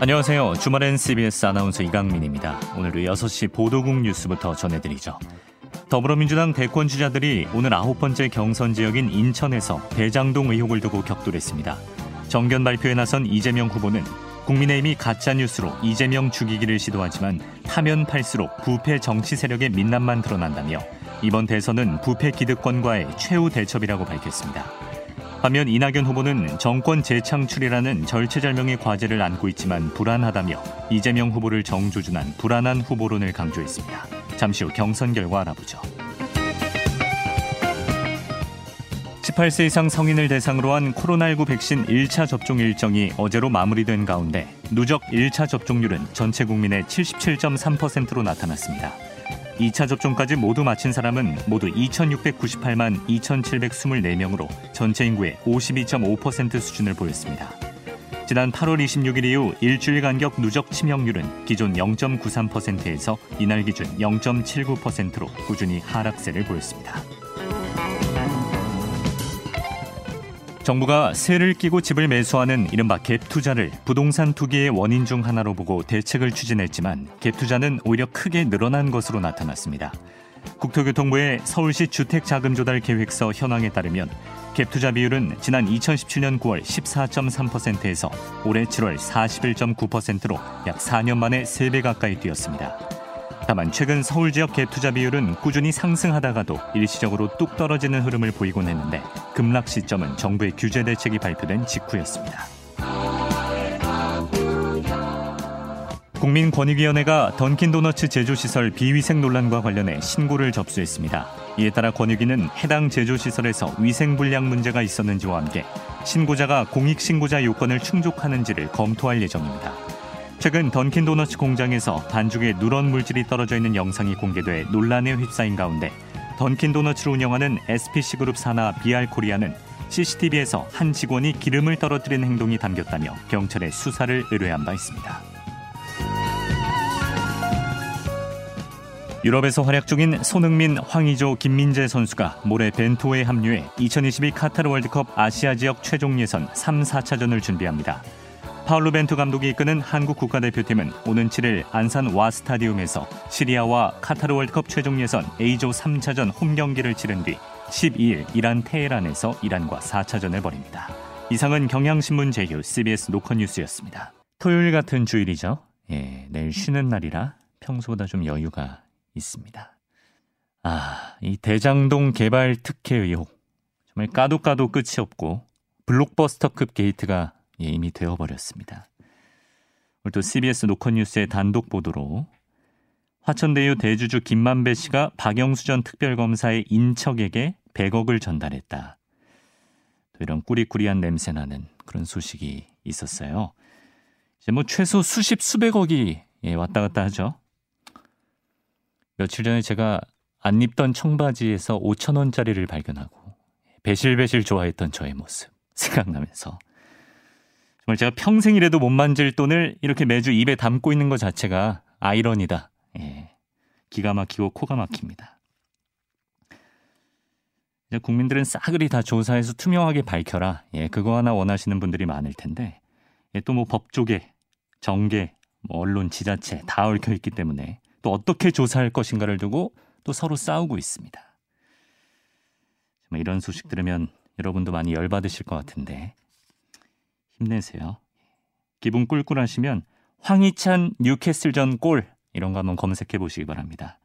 안녕하세요. 주말엔 CBS 아나운서 이강민입니다. 오늘도 6시 보도국 뉴스부터 전해드리죠. 더불어민주당 대권 주자들이 오늘 아홉 번째 경선 지역인 인천에서 대장동 의혹을 두고 격돌했습니다. 정견 발표에 나선 이재명 후보는 국민의힘이 가짜 뉴스로 이재명 죽이기를 시도하지만 타면 팔수록 부패 정치 세력의 민남만 드러난다며 이번 대선은 부패 기득권과의 최후 대첩이라고 밝혔습니다. 반면 이낙연 후보는 정권 재창출이라는 절체절명의 과제를 안고 있지만 불안하다며 이재명 후보를 정조준한 불안한 후보론을 강조했습니다. 잠시 후 경선 결과 알아보죠. 18세 이상 성인을 대상으로 한 코로나19 백신 1차 접종 일정이 어제로 마무리된 가운데 누적 1차 접종률은 전체 국민의 77.3%로 나타났습니다. 2차 접종까지 모두 마친 사람은 모두 2,698만 2,724명으로 전체 인구의 52.5% 수준을 보였습니다. 지난 8월 26일 이후 일주일 간격 누적 치명률은 기존 0.93%에서 이날 기준 0.79%로 꾸준히 하락세를 보였습니다. 정부가 세를 끼고 집을 매수하는 이른바 갭 투자를 부동산 투기의 원인 중 하나로 보고 대책을 추진했지만 갭 투자는 오히려 크게 늘어난 것으로 나타났습니다. 국토교통부의 서울시 주택자금조달 계획서 현황에 따르면 갭 투자 비율은 지난 2017년 9월 14.3%에서 올해 7월 41.9%로 약 4년 만에 3배 가까이 뛰었습니다. 다만 최근 서울 지역 갭 투자 비율은 꾸준히 상승하다가도 일시적으로 뚝 떨어지는 흐름을 보이곤 했는데 급락 시점은 정부의 규제 대책이 발표된 직후였습니다. 국민권익위원회가 던킨도너츠 제조시설 비위생 논란과 관련해 신고를 접수했습니다. 이에 따라 권익위는 해당 제조시설에서 위생 불량 문제가 있었는지와 함께 신고자가 공익신고자 요건을 충족하는지를 검토할 예정입니다. 최근 던킨 도너츠 공장에서 반죽에 누런 물질이 떨어져 있는 영상이 공개돼 논란에 휩싸인 가운데 던킨 도너츠를 운영하는 SPC 그룹 산하 BR 코리아는 CCTV에서 한 직원이 기름을 떨어뜨린 행동이 담겼다며 경찰에 수사를 의뢰한 바 있습니다. 유럽에서 활약 중인 손흥민, 황의조, 김민재 선수가 모레 벤토에 합류해 2022 카타르 월드컵 아시아 지역 최종 예선 3, 4차전을 준비합니다. 파울루 벤투 감독이 이끄는 한국 국가대표팀은 오는 7일 안산 와 스타디움에서 시리아와 카타르 월드컵 최종 예선 A조 3차전 홈 경기를 치른 뒤 12일 이란 테헤란에서 이란과 4차전을 벌입니다. 이상은 경향신문 제휴 CBS 노컷뉴스였습니다. 토요일 같은 주일이죠. 예, 내일 쉬는 날이라 평소보다 좀 여유가 있습니다. 아, 이 대장동 개발 특혜 의혹. 정말 까도 까도 끝이 없고 블록버스터급 게이트가 예, 이미 되어버렸습니다. 오늘 또 CBS 노컷뉴스의 단독 보도로 화천대유 대주주 김만배 씨가 박영수 전 특별검사의 인척에게 100억을 전달했다. 또 이런 꾸리꾸리한 냄새 나는 그런 소식이 있었어요. 이제 뭐 최소 수십 수백억이 예, 왔다 갔다 하죠. 며칠 전에 제가 안 입던 청바지에서 5천 원짜리를 발견하고 배실배실 좋아했던 저의 모습 생각나면서 정말 제가 평생이라도 못 만질 돈을 이렇게 매주 입에 담고 있는 것 자체가 아이러니다. 예. 기가 막히고 코가 막힙니다. 이제 국민들은 싸그리 다 조사해서 투명하게 밝혀라. 예, 그거 하나 원하시는 분들이 많을 텐데 예, 또뭐 법조계, 정계, 뭐 언론, 지자체 다 얽혀 있기 때문에 또 어떻게 조사할 것인가를 두고 또 서로 싸우고 있습니다. 이런 소식 들으면 여러분도 많이 열받으실 것 같은데 힘내세요. 기분 꿀꿀하시면 황희찬 뉴캐슬전 골 이런 거 한번 검색해 보시기 바랍니다.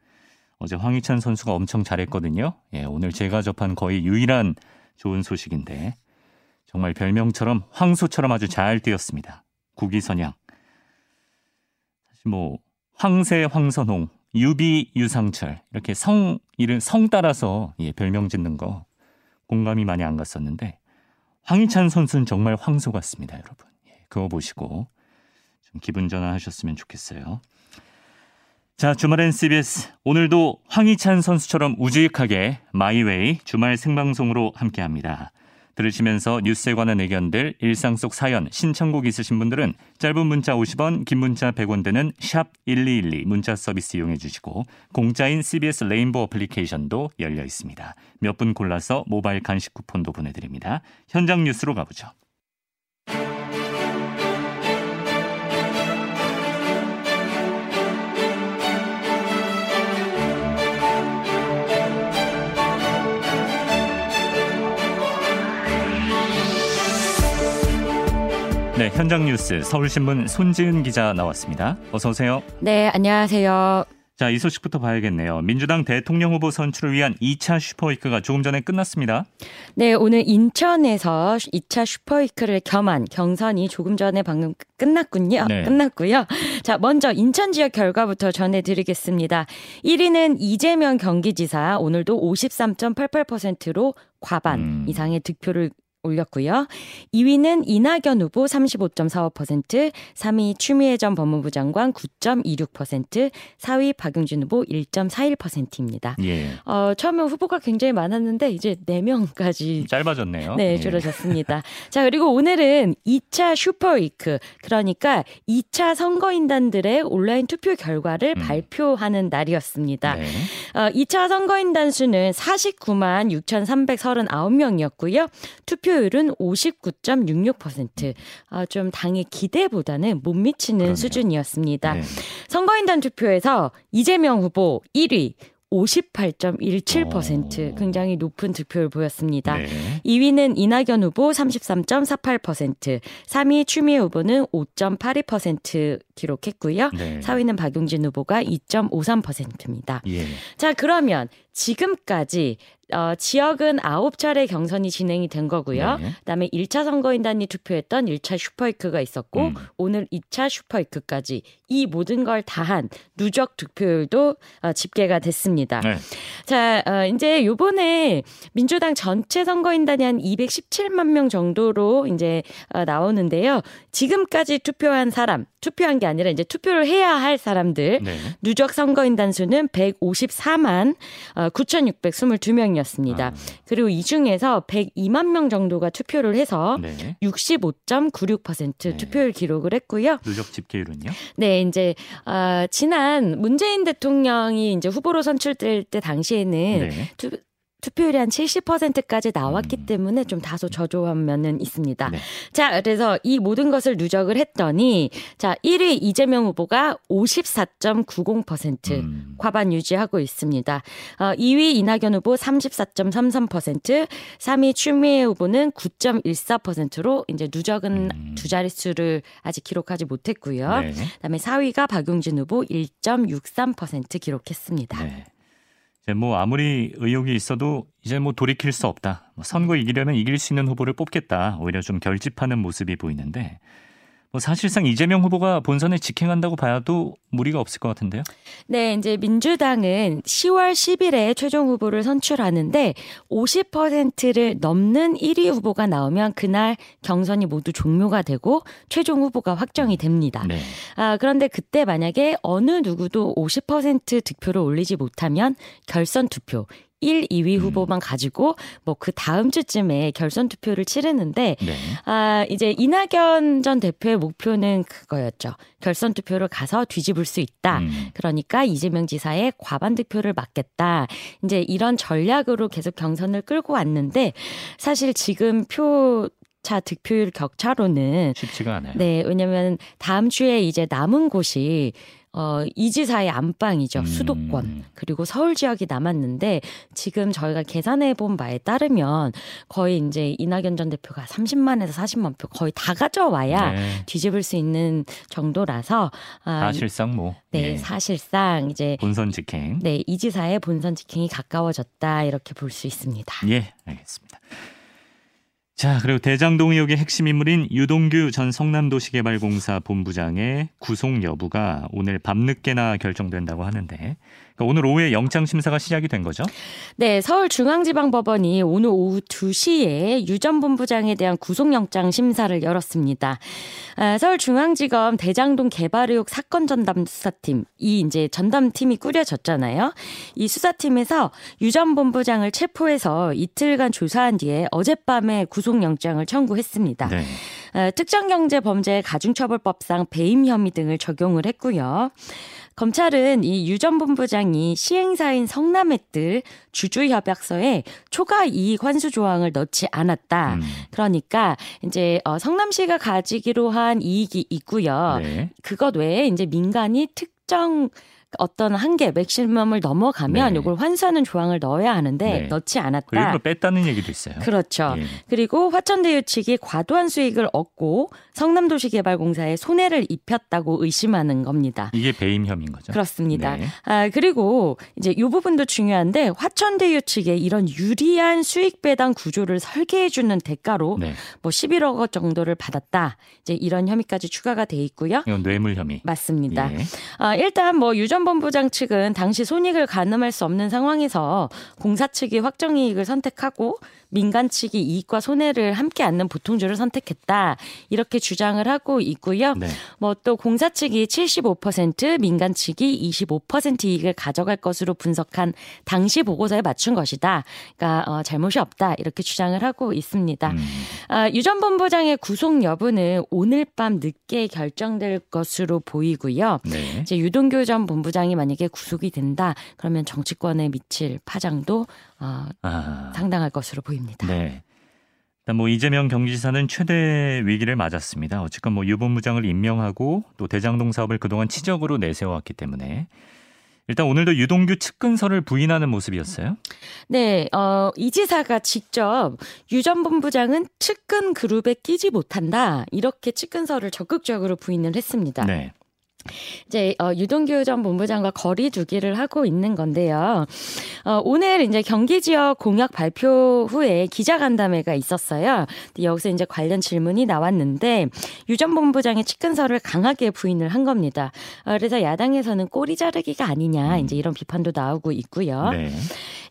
어제 황희찬 선수가 엄청 잘했거든요. 예, 오늘 제가 접한 거의 유일한 좋은 소식인데 정말 별명처럼 황소처럼 아주 잘 뛰었습니다. 국위선양. 사실 뭐 황새 황선홍, 유비 유상철 이렇게 성 이름 성 따라서 예, 별명 짓는 거 공감이 많이 안 갔었는데 황희찬 선수는 정말 황소 같습니다, 여러분. 예, 그거 보시고 좀 기분 전환하셨으면 좋겠어요. 자, 주말엔 CBS. 오늘도 황희찬 선수처럼 우직하게 my way 주말 생방송으로 함께 합니다. 들으시면서 뉴스에 관한 의견들, 일상 속 사연, 신청곡 있으신 분들은 짧은 문자 50원, 긴 문자 100원 되는 샵 1212 문자 서비스 이용해 주시고 공짜인 CBS 레인보 어플리케이션도 열려 있습니다. 몇 분 골라서 모바일 간식 쿠폰도 보내드립니다. 현장 뉴스로 가보죠. 네, 현장 뉴스 서울신문 손지은 기자 나왔습니다. 어서 오세요. 네, 안녕하세요. 자, 이 소식부터 봐야겠네요. 민주당 대통령 후보 선출을 위한 2차 슈퍼위크가 조금 전에 끝났습니다. 네, 오늘 인천에서 2차 슈퍼위크를 겸한 경선이 조금 전에 방금 끝났군요. 네. 끝났고요. 자, 먼저 인천 지역 결과부터 전해드리겠습니다. 1위는 이재명 경기지사 오늘도 53.88%로 과반 음. 이상의 득표를 올렸고요. 2위는 이낙연 후보 35.45%, 3위 추미애 전 법무부 장관 9.26%, 4위 박용진 후보 1.41%입니다. 예. 어, 처음에 후보가 굉장히 많았는데 이제 4명까지 짧아졌네요. 네, 예. 줄어졌습니다. 예. 자, 그리고 오늘은 2차 super week, 그러니까 2차 선거인단들의 온라인 투표 결과를 음. 발표하는 날이었습니다. 네. 어, 2차 선거인단 수는 49만 6,339명이었고요. 투표 투표율은 59.66%. 아, 좀 당의 기대보다는 못 미치는 그럼요. 수준이었습니다. 네. 선거인단 투표에서 이재명 후보 1위, 58.17% 어. 굉장히 높은 득표를 보였습니다. 네. 2위는 이낙연 후보 33.48%, 3위 추미애 후보는 5.82% 기록했고요. 네. 4위는 박용진 후보가 2.53%입니다. 예. 자, 그러면 지금까지 어, 지역은 9차례 경선이 진행이 된 거고요. 네. 그다음에 1차 선거인단이 투표했던 1차 슈퍼이크가 있었고 음. 오늘 2차 슈퍼이크까지 이 모든 걸 다한 누적 득표율도 어, 집계가 됐습니다. 네. 자, 어, 이제 요번에 민주당 전체 선거인단이 한 217만 명 정도로 이제 어, 나오는데요. 지금까지 투표한 사람, 투표한 게 아니라 이제 투표를 해야 할 사람들 네. 누적 선거인단 수는 154만 어, 9,622명이었습니다. 아. 그리고 이 중에서 102만 명 정도가 투표를 해서 네. 65.96% 네. 투표율 기록을 했고요. 누적 집계율은요? 네, 이제 어, 지난 문재인 대통령이 이제 후보로 선출될 때 당시에는 네. 투, 투표율이 한 70%까지 나왔기 음. 때문에 좀 다소 저조한 면은 있습니다. 네. 자, 그래서 이 모든 것을 누적을 했더니 자, 1위 이재명 후보가 54.90% 음. 과반 유지하고 있습니다. 어, 2위 이낙연 후보 34.33%, 3위 추미애 후보는 9.14%로 이제 누적은 음. 두 자릿수를 아직 기록하지 못했고요. 네. 그다음에 4위가 박용진 후보 1.63% 기록했습니다. 네. 뭐 아무리 의혹이 있어도 이제 뭐 돌이킬 수 없다. 뭐 선거 이기려면 이길 수 있는 후보를 뽑겠다. 오히려 좀 결집하는 모습이 보이는데 뭐 사실상 이재명 후보가 본선에 직행한다고 봐도 무리가 없을 것 같은데요. 네, 이제 민주당은 10월 10일에 최종 후보를 선출하는데 50%를 넘는 1위 후보가 나오면 그날 경선이 모두 종료가 되고 최종 후보가 확정이 됩니다. 네. 아, 그런데 그때 만약에 어느 누구도 50% 득표를 올리지 못하면 결선 투표 1, 2위 음. 후보만 가지고 뭐 그 다음 주쯤에 결선 투표를 치르는데 네. 아 이제 이낙연 전 대표의 목표는 그거였죠. 결선 투표를 가서 뒤집을 수 있다. 음. 그러니까 이재명 지사의 과반 득표를 막겠다. 이제 이런 전략으로 계속 경선을 끌고 왔는데 사실 지금 표차 득표율 격차로는 쉽지가 않아요. 네, 왜냐면 다음 주에 이제 남은 곳이 어, 이 지사의 안방이죠. 음. 수도권. 그리고 서울 지역이 남았는데 지금 저희가 계산해 본 바에 따르면 거의 이제 이낙연 전 대표가 30만에서 40만 표 거의 다 가져와야 네. 뒤집을 수 있는 정도라서 아, 사실상 뭐 네, 예. 사실상 이제 본선 직행. 네, 이 지사의 본선 직행이 가까워졌다 이렇게 볼 수 있습니다. 예, 알겠습니다. 자, 그리고 대장동 의혹의 핵심 인물인 유동규 전 성남도시개발공사 본부장의 구속 여부가 오늘 밤늦게나 결정된다고 하는데 그러니까 오늘 오후에 영장 심사가 시작이 된 거죠? 네, 서울중앙지방법원이 오늘 오후 2시에 유 전 본부장에 대한 구속영장 심사를 열었습니다. 아, 서울중앙지검 대장동 개발 의혹 사건 전담 수사팀 이 이제 전담팀이 꾸려졌잖아요. 이 수사팀에서 유 전 본부장을 체포해서 이틀간 조사한 뒤에 어젯밤에 구속 구속영장을 청구했습니다. 네. 어, 특정경제범죄 가중처벌법상 배임 혐의 등을 적용을 했고요. 검찰은 이 유 전 본부장이 시행사인 성남액들 주주협약서에 초과 이익 환수 조항을 넣지 않았다. 음. 그러니까 이제 어 성남시가 가지기로 한 이익이 있고요. 네. 그것 외에 이제 민간이 특정 어떤 한계 맥시멈을 넘어가면 네. 이걸 환수하는 조항을 넣어야 하는데 네. 넣지 않았다. 일부러 뺐다는 얘기도 있어요. 그렇죠. 예. 그리고 화천대유 측이 과도한 수익을 얻고 성남도시개발공사에 손해를 입혔다고 의심하는 겁니다. 이게 배임 혐의인 거죠. 그렇습니다. 네. 아 그리고 이제 이 부분도 중요한데 화천대유 측에 이런 유리한 수익 배당 구조를 설계해 주는 대가로 네. 뭐 11억 원 정도를 받았다. 이제 이런 혐의까지 추가가 돼 있고요. 이건 뇌물 혐의. 맞습니다. 예. 아 일단 뭐 유전 행정본부장 측은 당시 손익을 가늠할 수 없는 상황에서 공사 측이 확정이익을 선택하고 민간 측이 이익과 손해를 함께 안는 보통주를 선택했다. 이렇게 주장을 하고 있고요. 네. 뭐또 공사 측이 75% 민간 측이 25% 이익을 가져갈 것으로 분석한 당시 보고서에 맞춘 것이다. 그러니까 어, 잘못이 없다. 이렇게 주장을 하고 있습니다. 음. 아, 유전 본부장의 구속 여부는 오늘 밤 늦게 결정될 것으로 보이고요. 네. 이제 유동규 전 본부장이 만약에 구속이 된다. 그러면 정치권에 미칠 파장도 어, 아. 상당할 것으로 보입니다. 네. 일단 뭐 이재명 경기지사는 최대 위기를 맞았습니다. 어쨌건 뭐 유본부장을 임명하고 또 대장동 사업을 그동안 치적으로 내세워왔기 때문에 일단 오늘도 유동규 측근설을 부인하는 모습이었어요. 네, 어, 이 지사가 직접 유 전 본부장은 측근 그룹에 끼지 못한다 이렇게 측근설을 적극적으로 부인을 했습니다. 네. 이제 어, 유동규 전 본부장과 거리 두기를 하고 있는 건데요. 어, 오늘 이제 경기 지역 공약 발표 후에 기자간담회가 있었어요. 여기서 이제 관련 질문이 나왔는데 유 전 본부장의 측근설을 강하게 부인을 한 겁니다. 어, 그래서 야당에서는 꼬리 자르기가 아니냐 이제 이런 비판도 나오고 있고요. 네.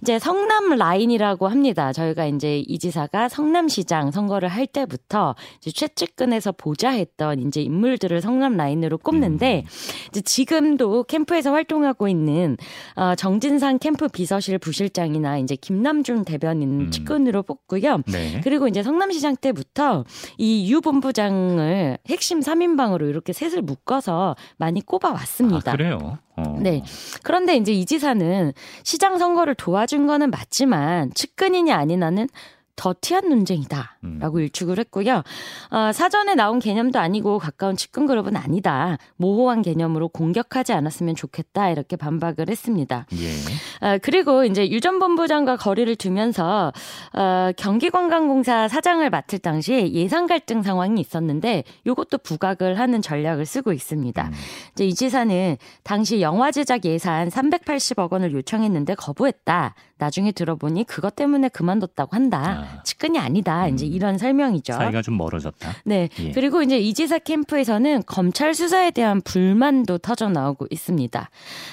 이제 성남 라인이라고 합니다. 저희가 이제 이 지사가 성남시장 선거를 할 때부터 이제 최측근에서 보좌했던 이제 인물들을 성남 라인으로 꼽는데 음. 이제 지금도 캠프에서 활동하고 있는 어, 정진상 캠프 비서실 부실장이나 이제 김남준 대변인 음. 측근으로 뽑고요. 네. 그리고 이제 성남시장 때부터 이 유 본부장을 핵심 3인방으로 이렇게 셋을 묶어서 많이 꼽아왔습니다. 아, 그래요? 어. 네. 그런데 이제 이 지사는 시장 선거를 도와준 거는 맞지만 측근이냐 아니냐는 더티한 논쟁이다. 라고 음. 일축을 했고요. 어, 사전에 나온 개념도 아니고 가까운 측근 그룹은 아니다. 모호한 개념으로 공격하지 않았으면 좋겠다. 이렇게 반박을 했습니다. 예. 어, 그리고 이제 유 전 본부장과 거리를 두면서 어, 경기관광공사 사장을 맡을 당시 예산 갈등 상황이 있었는데 이것도 부각을 하는 전략을 쓰고 있습니다. 음. 이제 이 지사는 당시 영화 제작 예산 380억 원을 요청했는데 거부했다. 나중에 들어보니 그것 때문에 그만뒀다고 한다. 아. 측근이 아니다. 음. 이제 이런 설명이죠. 사이가 좀 멀어졌다. 네. 예. 그리고 이제 이지사 캠프에서는 검찰 수사에 대한 불만도 터져 나오고 있습니다.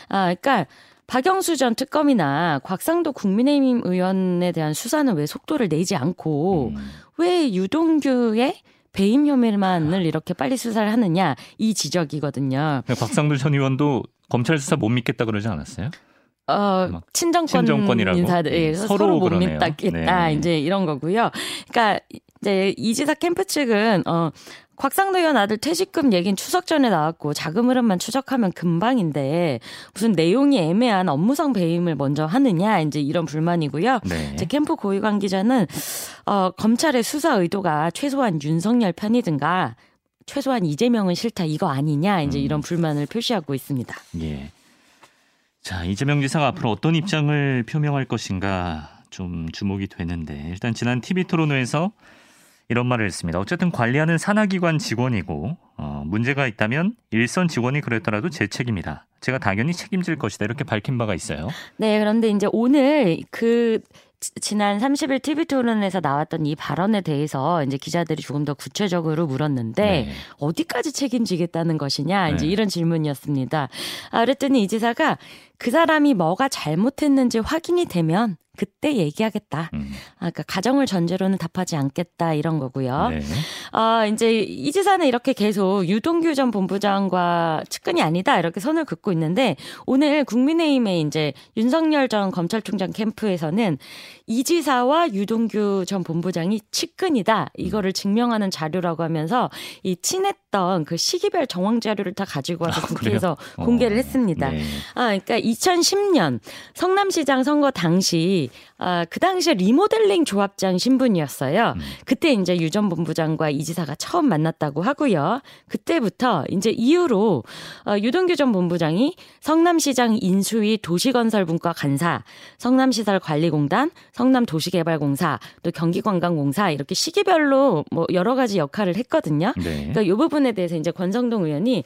아, 그러니까 박영수 전 특검이나 곽상도 국민의힘 의원에 대한 수사는 왜 속도를 내지 않고 음. 왜 유동규의 배임 혐의만을 이렇게 빨리 수사를 하느냐 이 지적이거든요. 곽상도 전 의원도 검찰 수사 못 믿겠다 그러지 않았어요? 어, 친정권 친정권이라고 인사들 예, 서로, 서로 못 믿겠다 네. 이제 이런 거고요. 그러니까 이제 이지사 캠프 측은 어 곽상도 의원 아들 퇴직금 얘기는 추석 전에 나왔고 자금 흐름만 추적하면 금방인데 무슨 내용이 애매한 업무상 배임을 먼저 하느냐 이제 이런 불만이고요. 네. 제 캠프 고위 관계자는 어 검찰의 수사 의도가 최소한 윤석열 편이든가 최소한 이재명은 싫다 이거 아니냐 이제 음. 이런 불만을 표시하고 있습니다. 예. 자, 이재명 지사가 앞으로 어떤 입장을 표명할 것인가 좀 주목이 되는데 일단 지난 TV 토론회에서 이런 말을 했습니다. 어쨌든 관리하는 산하기관 직원이고 어, 문제가 있다면 일선 직원이 그랬더라도 제 책임이다. 제가 당연히 책임질 것이다. 이렇게 밝힌 바가 있어요. 네, 그런데 이제 오늘 그 지난 30일 TV 토론에서 나왔던 이 발언에 대해서 이제 기자들이 조금 더 구체적으로 물었는데 네. 어디까지 책임지겠다는 것이냐 이제 네. 이런 질문이었습니다. 아, 그랬더니 이 지사가 그 사람이 뭐가 잘못했는지 확인이 되면 그때 얘기하겠다. 음. 아, 그러니까 가정을 전제로는 답하지 않겠다 이런 거고요. 네. 아, 이제 이 지사는 이렇게 계속 유동규 전 본부장과 측근이 아니다 이렇게 선을 긋고 있는데 오늘 국민의힘의 이제 윤석열 전 검찰총장 캠프에서는 이 지사와 유동규 전 본부장이 측근이다 이거를 증명하는 자료라고 하면서 이 친했던 그 시기별 정황 자료를 다 가지고 와서 아, 국회에서 어. 공개를 했습니다. 네. 아, 그러니까 2010년 성남시장 선거 당시 아, 그 당시에 리모델링 조합장 신분이었어요. 음. 그때 이제 유 전 본부장과 이 지사가 처음 만났다고 하고요. 그때부터 이제 이후로 어, 유동규 전 본부장이 성남시장 인수위 도시건설분과 간사, 성남시설관리공단, 성남도시개발공사, 또 경기관광공사 이렇게 시기별로 뭐 여러 가지 역할을 했거든요. 네. 그러니까 이 부분에 대해서 이제 권성동 의원이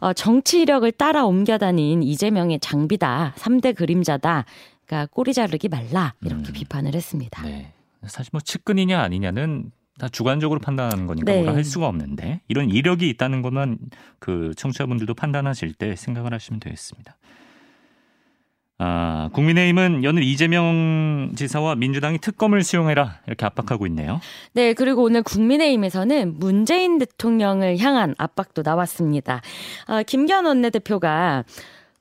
어, 정치 이력을 따라 옮겨 다닌 이재명의 장비다, 3대 그림자다. 그러니까 꼬리 자르기 말라 이렇게 음. 비판을 했습니다. 네. 사실 뭐 측근이냐 아니냐는 다 주관적으로 판단하는 거니까 네. 뭐라 할 수가 없는데 이런 이력이 있다는 것만 그 청취자분들도 판단하실 때 생각을 하시면 되겠습니다. 아, 국민의힘은 연일 이재명 지사와 민주당이 특검을 수용해라 이렇게 압박하고 있네요. 네, 그리고 오늘 국민의힘에서는 문재인 대통령을 향한 압박도 나왔습니다. 아, 김기현 원내대표가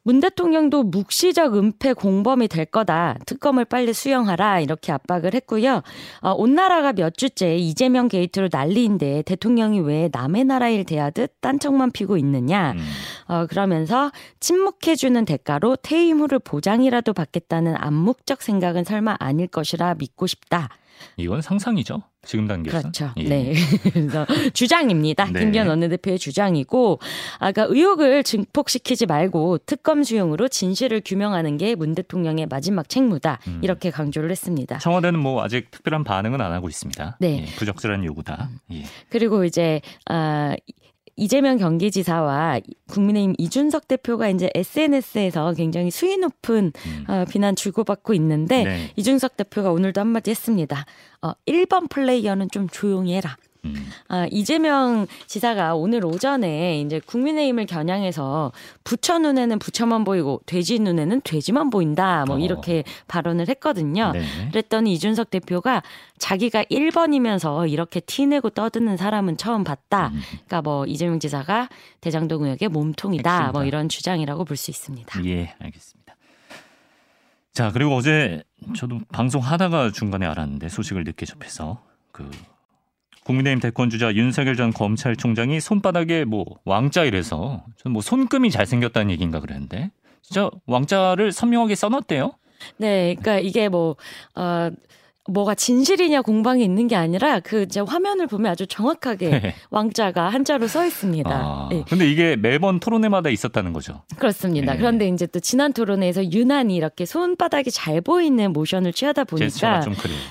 문 대통령도 묵시적 은폐 공범이 될 거다. 특검을 빨리 수용하라. 이렇게 압박을 했고요. 어, 온 나라가 몇 주째 이재명 게이트로 난리인데 대통령이 왜 남의 나라 일 대하듯 딴청만 피고 있느냐. 음. 어, 그러면서 침묵해주는 대가로 퇴임 후를 보장이라도 받겠다는 암묵적 생각은 설마 아닐 것이라 믿고 싶다. 이건 상상이죠. 지금 단계에서. 그렇죠. 예. 네. 그래서 주장입니다. 네. 김기현 원내대표의 주장이고, 아까 의혹을 증폭시키지 말고 특검 수용으로 진실을 규명하는 게 문 대통령의 마지막 책무다. 음. 이렇게 강조를 했습니다. 청와대는 뭐 아직 특별한 반응은 안 하고 있습니다. 네. 예, 부적절한 요구다. 예. 그리고 이제 아 이재명 경기지사와 국민의힘 이준석 대표가 이제 SNS에서 굉장히 수위 높은 음. 어, 비난 주고받고 있는데 네. 이준석 대표가 오늘도 한마디 했습니다. 어, 1번 플레이어는 좀 조용히 해라. 음. 아, 이재명 지사가 오늘 오전에 이제 국민의힘을 겨냥해서 부처 눈에는 부처만 보이고 돼지 눈에는 돼지만 보인다. 뭐 어. 이렇게 발언을 했거든요. 네. 그랬더니 이준석 대표가 자기가 1번이면서 이렇게 티내고 떠드는 사람은 처음 봤다. 음. 그러니까 뭐 이재명 지사가 대장동 의혹의 몸통이다. 뭐 핵심이다. 뭐 이런 주장이라고 볼 수 있습니다. 예, 알겠습니다. 자, 그리고 어제 저도 방송 하다가 중간에 알았는데 소식을 늦게 접해서 그 국민의힘 대권 주자 윤석열 전 검찰총장이 손바닥에 뭐 왕자 이래서 저는 뭐 손금이 잘 생겼다는 얘기인가 그랬는데 진짜 왕자를 선명하게 써놨대요. 네, 그러니까 이게 뭐 어. 뭐가 진실이냐 공방이 있는 게 아니라 그 이제 화면을 보면 아주 정확하게 네. 왕자가 한자로 써 있습니다. 아, 네. 근데 이게 매번 토론회마다 있었다는 거죠. 그렇습니다. 네. 그런데 이제 또 지난 토론회에서 유난히 이렇게 손바닥이 잘 보이는 모션을 취하다 보니까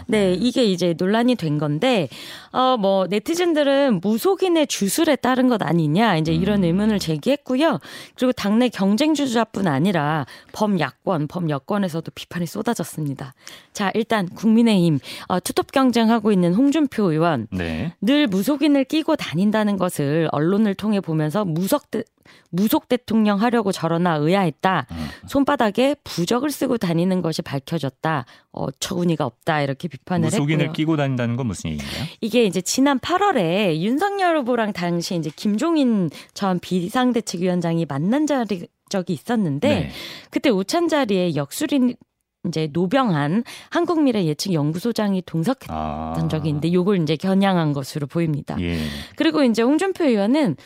네, 네, 이게 이제 논란이 된 건데 어 뭐 네티즌들은 무속인의 주술에 따른 것 아니냐 이제 이런 음. 의문을 제기했고요. 그리고 당내 경쟁 주자뿐 아니라 범야권, 범여권에서도 비판이 쏟아졌습니다. 자, 일단 국민의 국민의힘 어, 투톱 경쟁하고 있는 홍준표 의원 네. 늘 무속인을 끼고 다닌다는 것을 언론을 통해 보면서 대, 무속 대통령 하려고 저러나 의아했다. 음. 손바닥에 부적을 쓰고 다니는 것이 밝혀졌다. 어처구니가 없다. 이렇게 비판을 무속인을 했고요. 끼고 다닌다는 건 무슨 얘기인가요? 이게 이제 지난 8월에 윤석열 후보랑 당시 이제 김종인 전 비상대책위원장이 만난 자리 적이 있었는데 네. 그때 오찬 자리에 역술인 이제 노병한 한국미래 예측 연구소장이 동석했던 아. 적이 있는데 요걸 이제 겨냥한 것으로 보입니다. 예. 그리고 이제 홍준표 의원은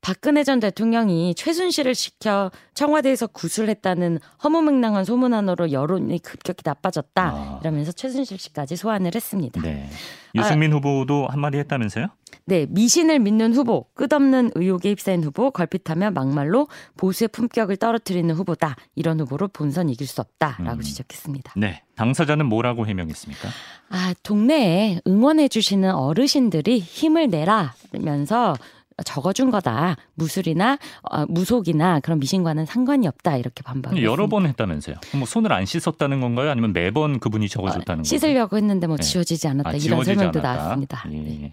박근혜 전 대통령이 최순실을 시켜 청와대에서 구술했다는 허무맹랑한 소문 하나로 여론이 급격히 나빠졌다. 아. 이러면서 최순실 씨까지 소환을 했습니다. 네. 유승민 아, 후보도 한마디 했다면서요? 네, 미신을 믿는 후보, 끝없는 의혹에 휩싸인 후보, 걸핏하면 막말로 보수의 품격을 떨어뜨리는 후보다. 이런 후보로 본선 이길 수 없다라고 음. 지적했습니다. 네, 당사자는 뭐라고 해명했습니까? 아, 동네에 응원해 주시는 어르신들이 힘을 내라면서 적어준 거다. 무술이나 어, 무속이나 그런 미신과는 상관이 없다. 이렇게 반박했습니다. 여러 번 했다면서요. 뭐 손을 안 씻었다는 건가요? 아니면 매번 그분이 적어줬다는 어, 씻으려고 했는데 뭐 네. 지워지지 않았다. 아, 이런 지워지지 설명도 않았다. 나왔습니다. 예. 네.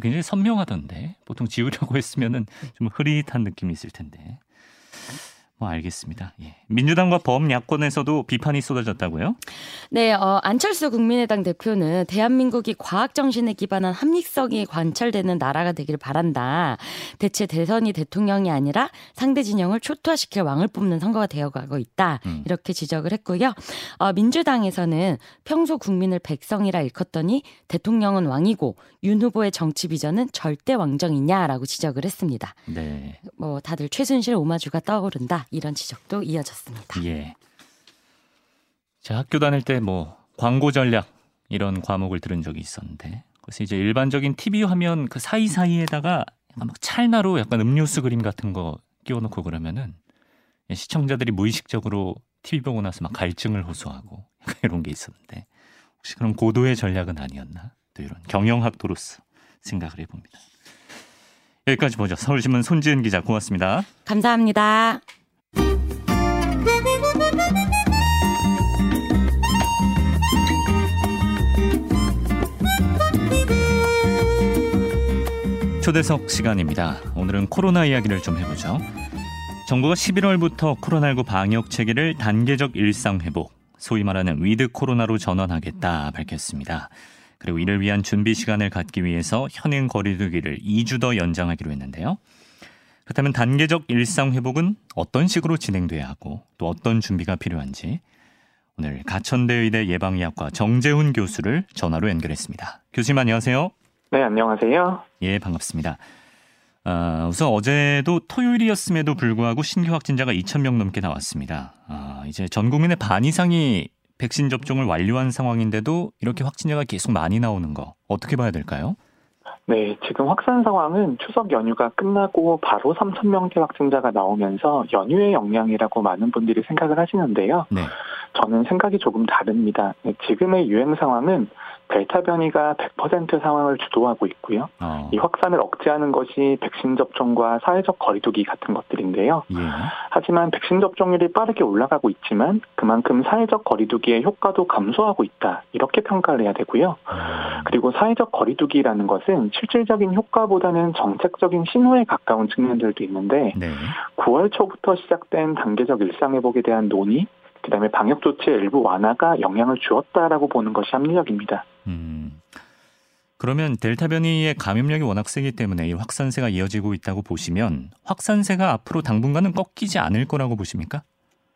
굉장히 선명하던데 보통 지우려고 했으면은 좀 흐릿한 느낌이 있을 텐데 어, 알겠습니다. 예. 민주당과 범야권에서도 비판이 쏟아졌다고요? 네, 어, 안철수 국민의당 대표는 대한민국이 과학 정신에 기반한 합리성이 관철되는 나라가 되기를 바란다. 대체 대선이 대통령이 아니라 상대 진영을 초토화시킬 왕을 뽑는 선거가 되어가고 있다. 음. 이렇게 지적을 했고요. 어, 민주당에서는 평소 국민을 백성이라 일컫더니 대통령은 왕이고 윤 후보의 정치 비전은 절대 왕정이냐라고 지적을 했습니다. 네. 뭐 다들 최순실 오마주가 떠오른다. 이런 지적도 이어졌습니다. 예. 제 학교 다닐 때 뭐 광고 전략 이런 과목을 들은 적이 있었는데 그래서 이제 일반적인 TV 화면 그 사이사이에다가 막 찰나로 약간 음료수 그림 같은 거 끼워놓고 그러면은 시청자들이 무의식적으로 TV 보고 나서 막 갈증을 호소하고 이런 게 있었는데 혹시 그런 고도의 전략은 아니었나? 또 이런 경영학도로서 생각을 해봅니다. 여기까지 보죠. 서울신문 손지은 기자 고맙습니다. 감사합니다. 초대석 시간입니다. 오늘은 코로나 이야기를 좀 해보죠. 정부가 11월부터 코로나19 방역 체계를 단계적 일상 회복, 소위 말하는 with 코로나로 전환하겠다 밝혔습니다. 그리고 이를 위한 준비 시간을 갖기 위해서 현행 거리두기를 2주 더 연장하기로 했는데요. 그렇다면 단계적 일상 회복은 어떤 식으로 진행돼야 하고 또 어떤 준비가 필요한지 오늘 가천대 의대 예방의학과 정재훈 교수를 전화로 연결했습니다. 교수님 안녕하세요. 네, 안녕하세요. 예, 반갑습니다. 아, 우선 어제도 토요일이었음에도 불구하고 신규 확진자가 2,000명 넘게 나왔습니다. 아, 이제 전 국민의 반 이상이 백신 접종을 완료한 상황인데도 이렇게 확진자가 계속 많이 나오는 거 어떻게 봐야 될까요? 네, 지금 확산 상황은 추석 연휴가 끝나고 바로 3천 명대 확진자가 나오면서 연휴의 영향이라고 많은 분들이 생각을 하시는데요. 네. 저는 생각이 조금 다릅니다. 네, 지금의 유행 상황은 델타 변이가 100% 상황을 주도하고 있고요. 어. 이 확산을 억제하는 것이 백신 접종과 사회적 거리두기 같은 것들인데요. 예. 하지만 백신 접종률이 빠르게 올라가고 있지만 그만큼 사회적 거리두기의 효과도 감소하고 있다. 이렇게 평가를 해야 되고요. 음. 그리고 사회적 거리두기라는 것은 실질적인 효과보다는 정책적인 신호에 가까운 측면들도 있는데 네. 9월 초부터 시작된 단계적 일상회복에 대한 논의 그다음에 방역 조치의 일부 완화가 영향을 주었다라고 보는 것이 합리적입니다. 음. 그러면 델타 변이의 감염력이 워낙 세기 때문에 이 확산세가 이어지고 있다고 보시면 확산세가 앞으로 당분간은 꺾이지 않을 거라고 보십니까?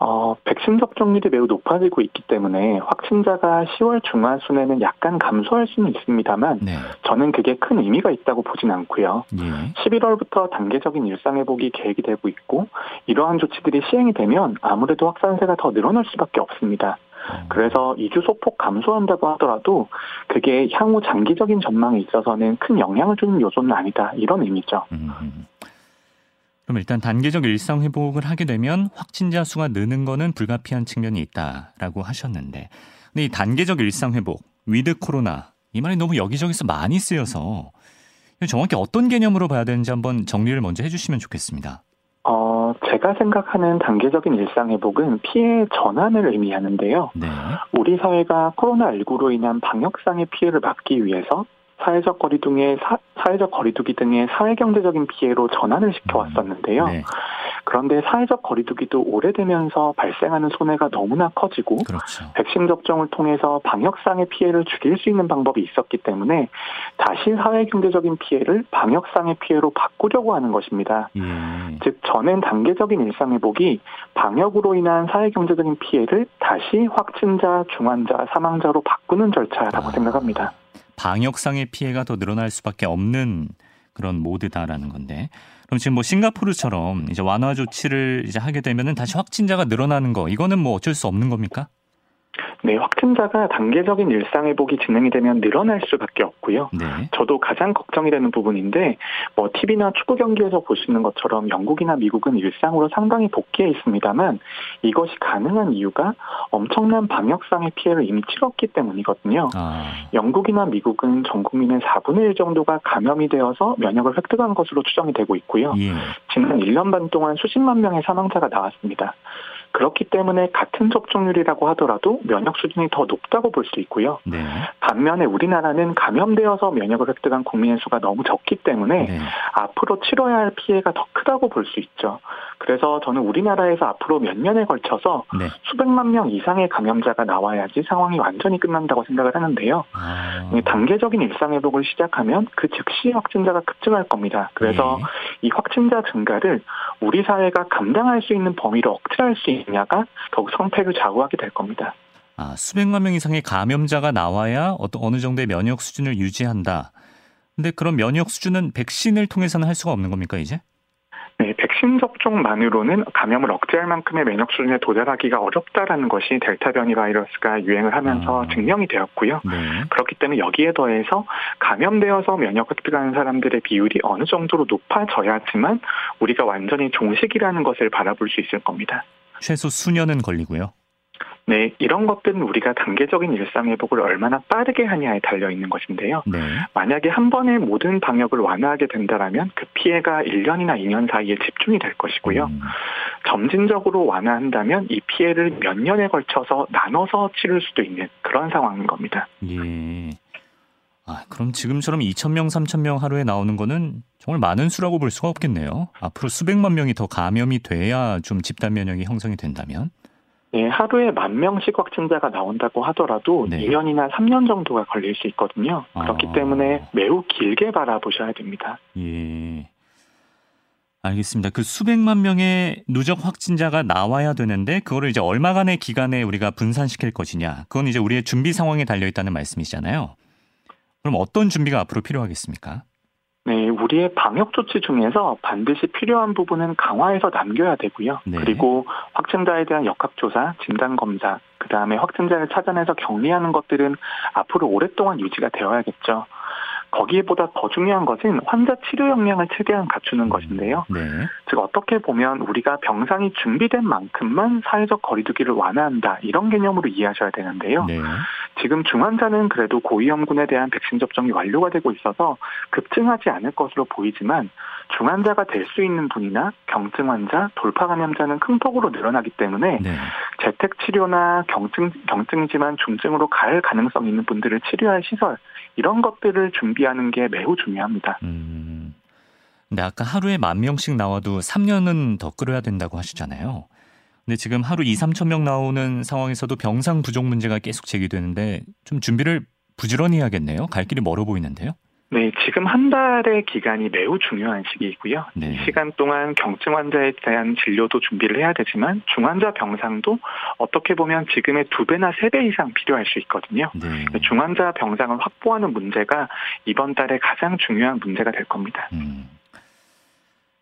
어, 백 신 접종률이 매우 높아지고 있기 때문에 확진자가 10월 중하순에는 약간 감소할 수는 있습니다만 네. 저는 그게 큰 의미가 있다고 보진 않고요. 예. 11월부터 단계적인 일상 회복이 계획이 되고 있고 이러한 조치들이 시행이 되면 아무래도 확산세가 더 늘어날 수밖에 없습니다. 어. 그래서 2주 소폭 감소한다고 하더라도 그게 향후 장기적인 전망에 있어서는 큰 영향을 주는 요소는 아니다. 이런 의미죠. 음. 그럼 일단 단계적 일상 회복을 하게 되면 확진자 수가 느는 거는 불가피한 측면이 있다라고 하셨는데 근데 이 단계적 일상 회복, with 코로나 이 말이 너무 여기저기서 많이 쓰여서 정확히 어떤 개념으로 봐야 되는지 한번 정리를 먼저 해주시면 좋겠습니다. 어, 제가 생각하는 단계적인 일상 회복은 피해 전환을 의미하는데요. 네. 우리 사회가 코로나19로 인한 방역상의 피해를 막기 위해서 사회적 거리두기의 사, 회적 거리두기 등의 사회경제적인 피해로 전환을 시켜왔었는데요. 음, 네. 그런데 사회적 거리두기도 오래되면서 발생하는 손해가 너무나 커지고 그렇죠. 백신 접종을 통해서 방역상의 피해를 줄일 수 있는 방법이 있었기 때문에 다시 사회경제적인 피해를 방역상의 피해로 바꾸려고 하는 것입니다. 예. 즉 저는 단계적인 일상 회복이 방역으로 인한 사회경제적인 피해를 다시 확진자, 중환자, 사망자로 바꾸는 절차라고 아. 생각합니다. 방역상의 피해가 더 늘어날 수밖에 없는 그런 모드다라는 건데 그럼 지금 뭐 싱가포르처럼 이제 완화 조치를 이제 하게 되면은 다시 확진자가 늘어나는 거 이거는 뭐 어쩔 수 없는 겁니까? 네, 확진자가 단계적인 일상 회복이 진행이 되면 늘어날 수밖에 없고요. 네. 저도 가장 걱정이 되는 부분인데, 뭐, TV나 축구 경기에서 볼 수 있는 것처럼 영국이나 미국은 일상으로 상당히 복귀해 있습니다만, 이것이 가능한 이유가 엄청난 방역상의 피해를 이미 치렀기 때문이거든요. 아. 영국이나 미국은 전 국민의 4분의 1 정도가 감염이 되어서 면역을 획득한 것으로 추정이 되고 있고요. 예. 지난 1년 반 동안 수십만 명의 사망자가 나왔습니다. 그렇기 때문에 같은 접종률이라고 하더라도 면역 수준이 더 높다고 볼 수 있고요. 네. 반면에 우리나라는 감염되어서 면역을 획득한 국민의 수가 너무 적기 때문에 네. 앞으로 치러야 할 피해가 더 크다고 볼 수 있죠. 그래서 저는 우리나라에서 앞으로 몇 년에 걸쳐서 네. 수백만 명 이상의 감염자가 나와야지 상황이 완전히 끝난다고 생각을 하는데요. 아. 단계적인 일상 회복을 시작하면 그 즉시 확진자가 급증할 겁니다. 그래서 네. 이 확진자 증가를 우리 사회가 감당할 수 있는 범위로 억제할 수 있 냐가 더욱 성패를 좌우하게 될 겁니다. 아, 수백만 명 이상의 감염자가 나와야 어떤 어느 정도의 면역 수준을 유지한다. 근데 그런 면역 수준은 백신을 통해서는 할 수가 없는 겁니까, 이제? 네, 백신 접종만으로는 감염을 억제할 만큼의 면역 수준에 도달하기가 어렵다라는 것이 델타 변이 바이러스가 유행을 하면서 아. 증명이 되었고요. 네. 그렇기 때문에 여기에 더해서 감염되어서 면역 획득하는 사람들의 비율이 어느 정도로 높아져야지만 우리가 완전히 종식이라는 것을 바라볼 수 있을 겁니다. 최소 수년은 걸리고요. 네, 이런 것들은 우리가 단계적인 일상 회복을 얼마나 빠르게 하냐에 달려 있는 것인데요. 네. 만약에 한 번에 모든 방역을 완화하게 된다면 그 피해가 1년이나 2년 사이에 집중이 될 것이고요. 음. 점진적으로 완화한다면 이 피해를 몇 년에 걸쳐서 나눠서 치를 수도 있는 그런 상황인 겁니다. 예. 아, 그럼 지금처럼 2,000명, 3,000명 하루에 나오는 거는 정말 많은 수라고 볼 수가 없겠네요. 앞으로 수백만 명이 더 감염이 돼야 좀 집단 면역이 형성이 된다면. 네, 하루에 만 명씩 확진자가 나온다고 하더라도 네. 2년이나 3년 정도가 걸릴 수 있거든요. 그렇기 아. 때문에 매우 길게 바라보셔야 됩니다. 예. 알겠습니다. 그 수백만 명의 누적 확진자가 나와야 되는데 그거를 이제 얼마간의 기간에 우리가 분산시킬 것이냐. 그건 이제 우리의 준비 상황에 달려 있다는 말씀이시잖아요. 그럼 어떤 준비가 앞으로 필요하겠습니까? 네, 우리의 방역 조치 중에서 반드시 필요한 부분은 강화해서 남겨야 되고요. 네. 그리고 확진자에 대한 역학조사, 진단검사, 그 다음에 확진자를 찾아내서 격리하는 것들은 앞으로 오랫동안 유지가 되어야겠죠. 거기에보다 더 중요한 것은 환자 치료 역량을 최대한 갖추는 것인데요. 네. 즉 어떻게 보면 우리가 병상이 준비된 만큼만 사회적 거리두기를 완화한다 이런 개념으로 이해하셔야 되는데요. 네. 지금 중환자는 그래도 고위험군에 대한 백신 접종이 완료가 되고 있어서 급증하지 않을 것으로 보이지만 중환자가 될 수 있는 분이나 경증 환자, 돌파 감염자는 큰 폭으로 늘어나기 때문에 네. 재택 치료나 경증 경증이지만 중증으로 갈 가능성 있는 분들을 치료할 시설 이런 것들을 준비 하는 게 매우 중요합니다. 음. 근데 아까 하루에 만 명씩 나와도 3년은 더 끌어야 된다고 하시잖아요. 근데 지금 하루 2, 3천 명 나오는 상황에서도 병상 부족 문제가 계속 제기되는데 좀 준비를 부지런히 해야겠네요. 갈 길이 멀어 보이는데요. 네, 지금 한 달의 기간이 매우 중요한 시기이고요. 네. 이 시간 동안 경증 환자에 대한 진료도 준비를 해야 되지만 중환자 병상도 어떻게 보면 지금의 두 배나 세 배 이상 필요할 수 있거든요. 네. 중환자 병상을 확보하는 문제가 이번 달에 가장 중요한 문제가 될 겁니다. 음.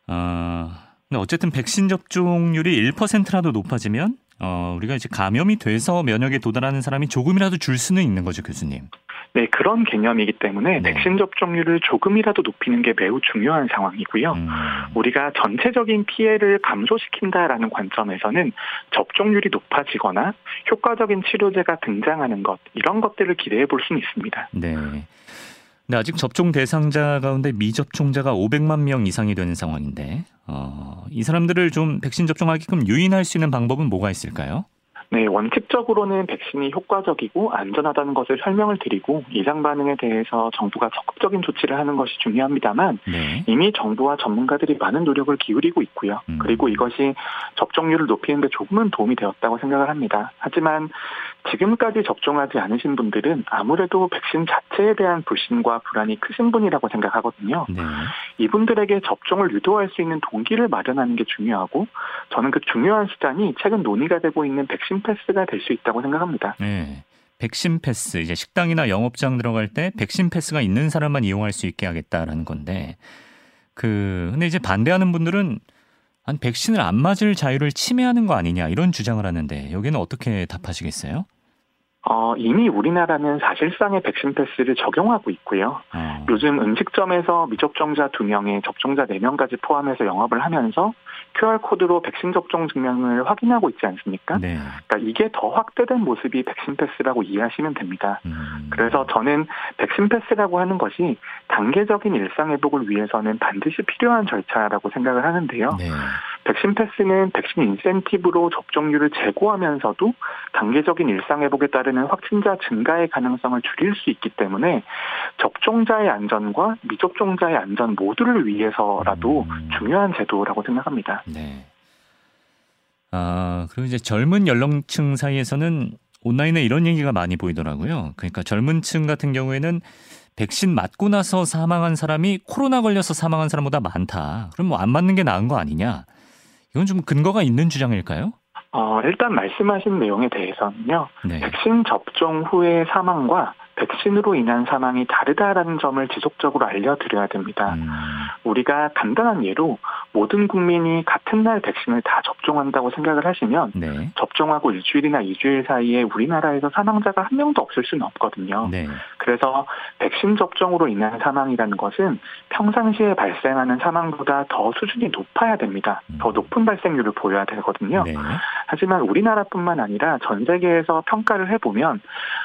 어, 근데 어쨌든 백신 접종률이 1%라도 높아지면 어, 우리가 이제 감염이 돼서 면역에 도달하는 사람이 조금이라도 줄 수는 있는 거죠, 교수님. 네, 그런 개념이기 때문에 네. 백신 접종률을 조금이라도 높이는 게 매우 중요한 상황이고요. 음. 우리가 전체적인 피해를 감소시킨다라는 관점에서는 접종률이 높아지거나 효과적인 치료제가 등장하는 것 이런 것들을 기대해 볼 수는 있습니다. 네. 근데 아직 접종 대상자 가운데 미접종자가 500만 명 이상이 되는 상황인데 어, 이 사람들을 좀 백신 접종하게끔 유인할 수 있는 방법은 뭐가 있을까요? 네, 원칙적으로는 백신이 효과적이고 안전하다는 것을 설명을 드리고 이상 반응에 대해서 정부가 적극적인 조치를 하는 것이 중요합니다만 네. 이미 정부와 전문가들이 많은 노력을 기울이고 있고요. 음. 그리고 이것이 접종률을 높이는 데 조금은 도움이 되었다고 생각을 합니다. 하지만 지금까지 접종하지 않으신 분들은 아무래도 백신 자체에 대한 불신과 불안이 크신 분이라고 생각하거든요. 네. 이분들에게 접종을 유도할 수 있는 동기를 마련하는 게 중요하고 저는 그 중요한 수단이 최근 논의가 되고 있는 백신 패스가 될 수 있다고 생각합니다. 네. 백신 패스 이제 식당이나 영업장 들어갈 때 백신 패스가 있는 사람만 이용할 수 있게 하겠다라는 건데 그 근데 이제 반대하는 분들은 한 백신을 안 맞을 자유를 침해하는 거 아니냐 이런 주장을 하는데 여기는 어떻게 답하시겠어요? 어, 이미 우리나라는 사실상의 백신 패스를 적용하고 있고요. 음. 요즘 음식점에서 미접종자 2명에 접종자 4명까지 포함해서 영업을 하면서 QR코드로 백신 접종 증명을 확인하고 있지 않습니까? 네. 그러니까 이게 더 확대된 모습이 백신 패스라고 이해하시면 됩니다. 음. 그래서 저는 백신 패스라고 하는 것이 단계적인 일상 회복을 위해서는 반드시 필요한 절차라고 생각을 하는데요. 네. 백신 패스는 백신 인센티브로 접종률을 제고하면서도 단계적인 일상 회복에 따르는 확진자 증가의 가능성을 줄일 수 있기 때문에 접종자의 안전과 미접종자의 안전 모두를 위해서라도 음. 중요한 제도라고 생각합니다. 네. 아, 그리고 이제 젊은 연령층 사이에서는 온라인에 이런 얘기가 많이 보이더라고요. 그러니까 젊은 층 같은 경우에는 백신 맞고 나서 사망한 사람이 코로나 걸려서 사망한 사람보다 많다. 그럼 뭐 안 맞는 게 나은 거 아니냐? 이건 좀 근거가 있는 주장일까요? 어, 일단 말씀하신 내용에 대해서는요. 네. 백신 접종 후의 사망과 백신으로 인한 사망이 다르다라는 점을 지속적으로 알려드려야 됩니다. 음. 우리가 간단한 예로 모든 국민이 같은 날 백신을 다 접종한다고 생각을 하시면 네. 접종하고 일주일이나 이주일 사이에 우리나라에서 사망자가 한 명도 없을 수는 없거든요. 네. 그래서 백신 접종으로 인한 사망이라는 것은 평상시에 발생하는 사망보다 더 수준이 높아야 됩니다. 음. 더 높은 발생률을 보여야 되거든요. 네. 하지만 우리나라뿐만 아니라 전 세계에서 평가를 해보면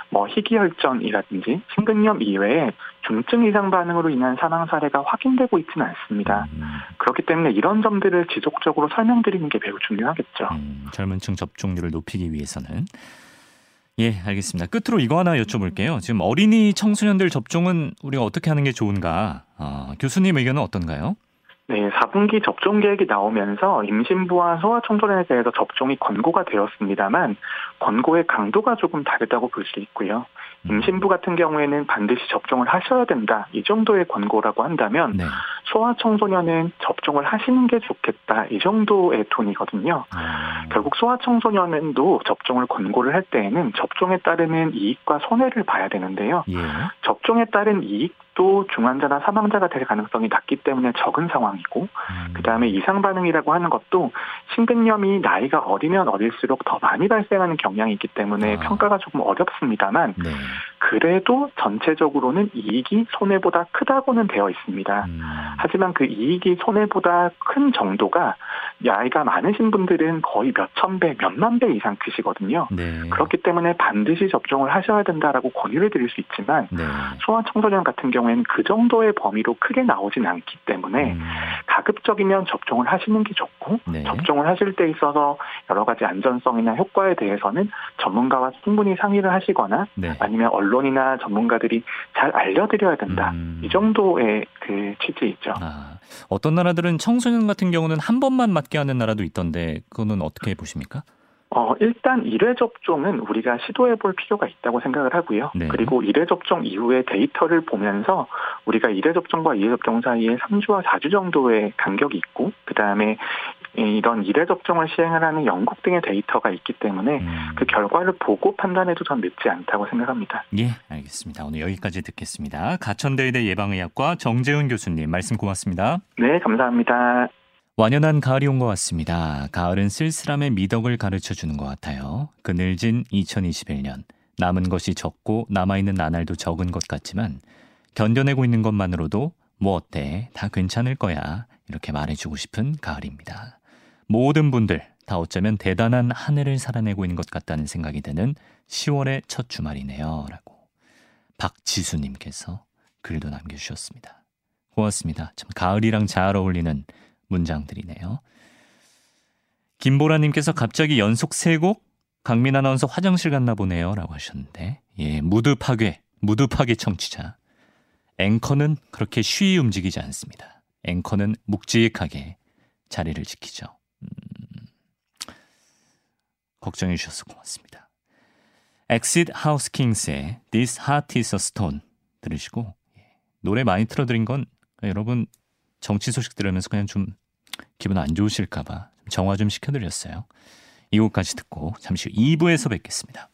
뭐 희귀혈전이라 든지 심근염 이외에 중증 이상 반응으로 인한 사망 사례가 확인되고 있지는 않습니다. 음. 그렇기 때문에 이런 점들을 지속적으로 설명드리는 게 매우 중요하겠죠. 음, 젊은 층 접종률을 높이기 위해서는 예, 알겠습니다. 끝으로 이거 하나 여쭤볼게요. 지금 어린이 청소년들 접종은 우리가 어떻게 하는 게 좋은가? 어, 교수님 의견은 어떤가요? 네, 4분기 접종 계획이 나오면서 임신부와 소아청소년에 대해서 접종이 권고가 되었습니다만 권고의 강도가 조금 다르다고 볼 수 있고요. 음. 임신부 같은 경우에는 반드시 접종을 하셔야 된다. 이 정도의 권고라고 한다면 네. 소아 청소년은 접종을 하시는 게 좋겠다. 이 정도의 톤이거든요. 음. 결국 소아 청소년도 접종을 권고를 할 때에는 접종에 따르는 이익과 손해를 봐야 되는데요. 예. 접종에 따른 이익 또 중환자나 사망자가 될 가능성이 낮기 때문에 적은 상황이고 음. 그다음에 이상 반응이라고 하는 것도 심근염이 나이가 어리면 어릴수록 더 많이 발생하는 경향이 있기 때문에 아. 평가가 조금 어렵습니다만 네. 그래도 전체적으로는 이익이 손해보다 크다고는 되어 있습니다. 음. 하지만 그 이익이 손해보다 큰 정도가 나이가 많으신 분들은 거의 몇천 배, 몇만 배 이상 크시거든요. 네. 그렇기 때문에 반드시 접종을 하셔야 된다라고 권유를 드릴 수 있지만 네. 소아 청소년 같은 경우에는 그 정도의 범위로 크게 나오진 않기 때문에 음. 가급적이면 접종을 하시는 게 좋고 네. 접종을 하실 때 있어서 여러 가지 안전성이나 효과에 대해서는 전문가와 충분히 상의를 하시거나 네. 아니면 언론이나 전문가들이 잘 알려드려야 된다. 음. 이 정도의 그 취지이죠. 아, 어떤 나라들은 청소년 같은 경우는 한 번만 맞게 하는 나라도 있던데 그거는 어떻게 보십니까? 어, 일단 1회 접종은 우리가 시도해 볼 필요가 있다고 생각을 하고요. 네. 그리고 1회 접종 이후에 데이터를 보면서 우리가 1회 접종과 2회 접종 사이에 3주와 4주 정도의 간격이 있고, 그 다음에 이런 1회 접종을 시행을 하는 영국 등의 데이터가 있기 때문에 음. 그 결과를 보고 판단해도 전 늦지 않다고 생각합니다. 예, 알겠습니다. 오늘 여기까지 듣겠습니다. 가천대의대 예방의학과 정재훈 교수님 말씀 고맙습니다. 네, 감사합니다. 완연한 가을이 온 것 같습니다. 가을은 쓸쓸함의 미덕을 가르쳐 주는 것 같아요. 그늘진 2021년. 남은 것이 적고 남아있는 나날도 적은 것 같지만 견뎌내고 있는 것만으로도 뭐 어때? 다 괜찮을 거야. 이렇게 말해주고 싶은 가을입니다. 모든 분들 다 어쩌면 대단한 한 해를 살아내고 있는 것 같다는 생각이 드는 10월의 첫 주말이네요. 라고 박지수님께서 글도 남겨주셨습니다. 고맙습니다. 참 가을이랑 잘 어울리는 문장들이네요. 김보라님께서 갑자기 연속 세 곡? 강민 아나운서 화장실 갔나 보네요. 라고 하셨는데, 예, 무드 파괴, 무드 파괴 청취자. 앵커는 그렇게 쉬이 움직이지 않습니다. 앵커는 묵직하게 자리를 지키죠. 음, 걱정해 주셔서 고맙습니다. Acid House Kings의 This Heart is a Stone 들으시고 예, 노래 많이 틀어드린 건 여러분 정치 소식 들으면서 그냥 좀 기분 안 좋으실까봐 정화 좀 시켜드렸어요. 이 곡까지 듣고 잠시 후 2부에서 뵙겠습니다.